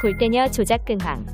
골대녀 조작 근황.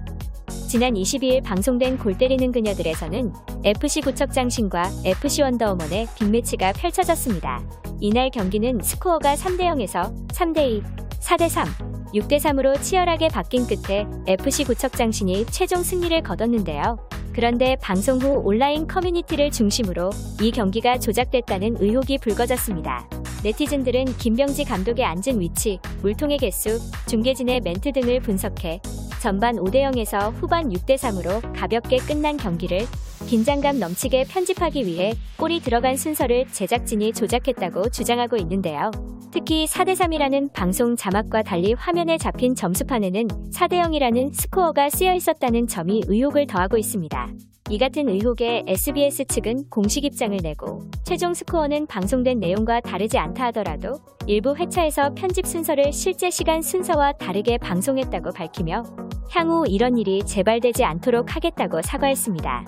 지난 22일 방송된 골 때리는 그녀들에서는 FC 구척장신과 FC 원더우먼의 빅매치가 펼쳐졌습니다. 이날 경기는 스코어가 3대 0에서 3대 2, 4대 3, 6대 3으로 치열하게 바뀐 끝에 FC 구척장신이 최종 승리를 거뒀는데요. 그런데 방송 후 온라인 커뮤니티를 중심으로 이 경기가 조작됐다는 의혹이 불거졌습니다. 네티즌들은 김병지 감독의 앉은 위치, 물통의 개수, 중계진의 멘트 등을 분석해 전반 5대 0에서 후반 6대 3으로 가볍게 끝난 경기를 긴장감 넘치게 편집하기 위해 골이 들어간 순서를 제작진이 조작했다고 주장하고 있는데요. 특히 4대 3이라는 방송 자막과 달리 화면에 잡힌 점수판에는 4대 0이라는 스코어가 쓰여 있었다는 점이 의혹을 더하고 있습니다. 이 같은 의혹에 SBS 측은 공식 입장을 내고 최종 스코어는 방송된 내용과 다르지 않다 하더라도 일부 회차에서 편집 순서를 실제 시간 순서와 다르게 방송했다고 밝히며 향후 이런 일이 재발되지 않도록 하겠다고 사과했습니다.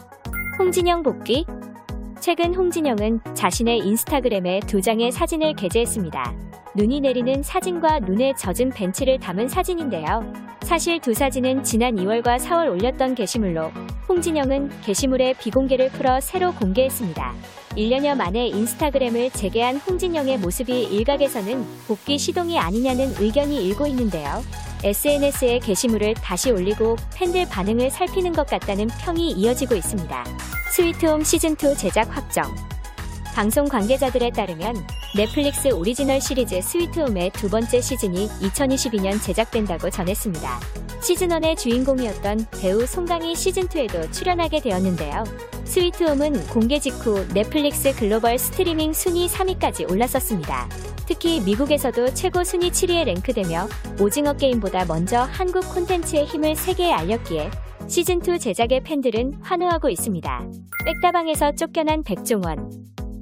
홍진영 복귀 최근 홍진영은 자신의 인스타그램에 두 장의 사진을 게재했습니다. 눈이 내리는 사진과 눈에 젖은 벤치를 담은 사진인데요. 사실 두 사진은 지난 2월과 4월 올렸던 게시물로 홍진영은 게시물의 비공개를 풀어 새로 공개했습니다. 1년여 만에 인스타그램을 재개한 홍진영의 모습이 일각에서는 복귀 시동이 아니냐는 의견이 일고 있는데요. SNS에 게시물을 다시 올리고 팬들 반응을 살피는 것 같다는 평이 이어지고 있습니다. 스위트홈 시즌2 제작 확정. 방송 관계자들에 따르면 넷플릭스 오리지널 시리즈 스위트홈의 두 번째 시즌이 2022년 제작된다고 전했습니다. 시즌1의 주인공이었던 배우 송강이 시즌2에도 출연하게 되었는데요. 스위트홈은 공개 직후 넷플릭스 글로벌 스트리밍 순위 3위까지 올랐었습니다. 특히 미국에서도 최고 순위 7위에 랭크되며 오징어 게임보다 먼저 한국 콘텐츠의 힘을 세계에 알렸기에 시즌2 제작의 팬들은 환호하고 있습니다. 백다방에서 쫓겨난 백종원.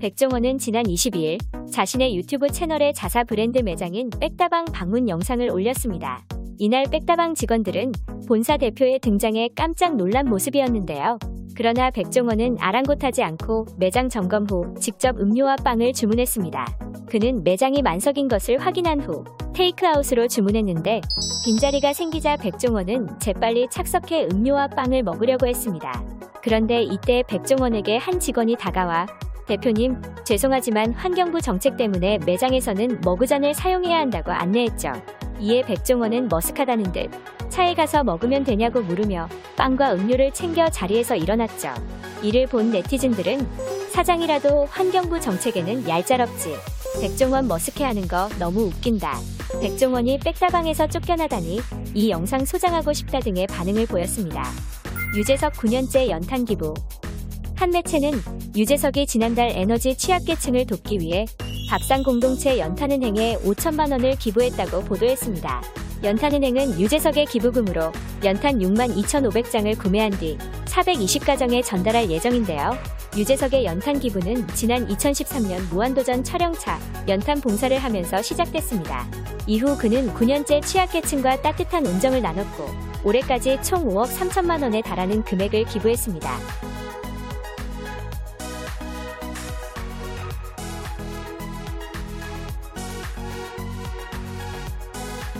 백종원은 지난 22일 자신의 유튜브 채널에 자사 브랜드 매장인 백다방 방문 영상을 올렸습니다. 이날 백다방 직원들은 본사 대표의 등장에 깜짝 놀란 모습이었는데요. 그러나 백종원은 아랑곳하지 않고 매장 점검 후 직접 음료와 빵을 주문했습니다. 그는 매장이 만석인 것을 확인한 후 테이크아웃으로 주문했는데 빈자리가 생기자 백종원은 재빨리 착석해 음료와 빵을 먹으려고 했습니다. 그런데 이때 백종원에게 한 직원이 다가와 대표님, 죄송하지만 환경부 정책 때문에 매장에서는 머그잔을 사용해야 한다고 안내했죠. 이에 백종원은 머쓱하다는 듯 차에 가서 먹으면 되냐고 물으며 빵과 음료를 챙겨 자리에서 일어났죠. 이를 본 네티즌들은 사장이라도 환경부 정책에는 얄짤없지. 백종원 머쓱해하는 거 너무 웃긴다. 백종원이 백다방에서 쫓겨나다니 이 영상 소장하고 싶다 등의 반응을 보였습니다. 유재석 9년째 연탄 기부. 한 매체는 유재석이 지난달 에너지 취약계층을 돕기 위해 밥상 공동체 연탄은행에 5천만 원을 기부했다고 보도했습니다. 연탄은행은 유재석의 기부금으로 연탄 6만 2,500장을 구매한 뒤 420가정에 전달할 예정인데요. 유재석의 연탄 기부는 지난 2013년 무한도전 촬영차 연탄 봉사를 하면서 시작됐습니다. 이후 그는 9년째 취약계층과 따뜻한 운정을 나눴고 올해까지 총 5억 3천만 원에 달하는 금액을 기부했습니다.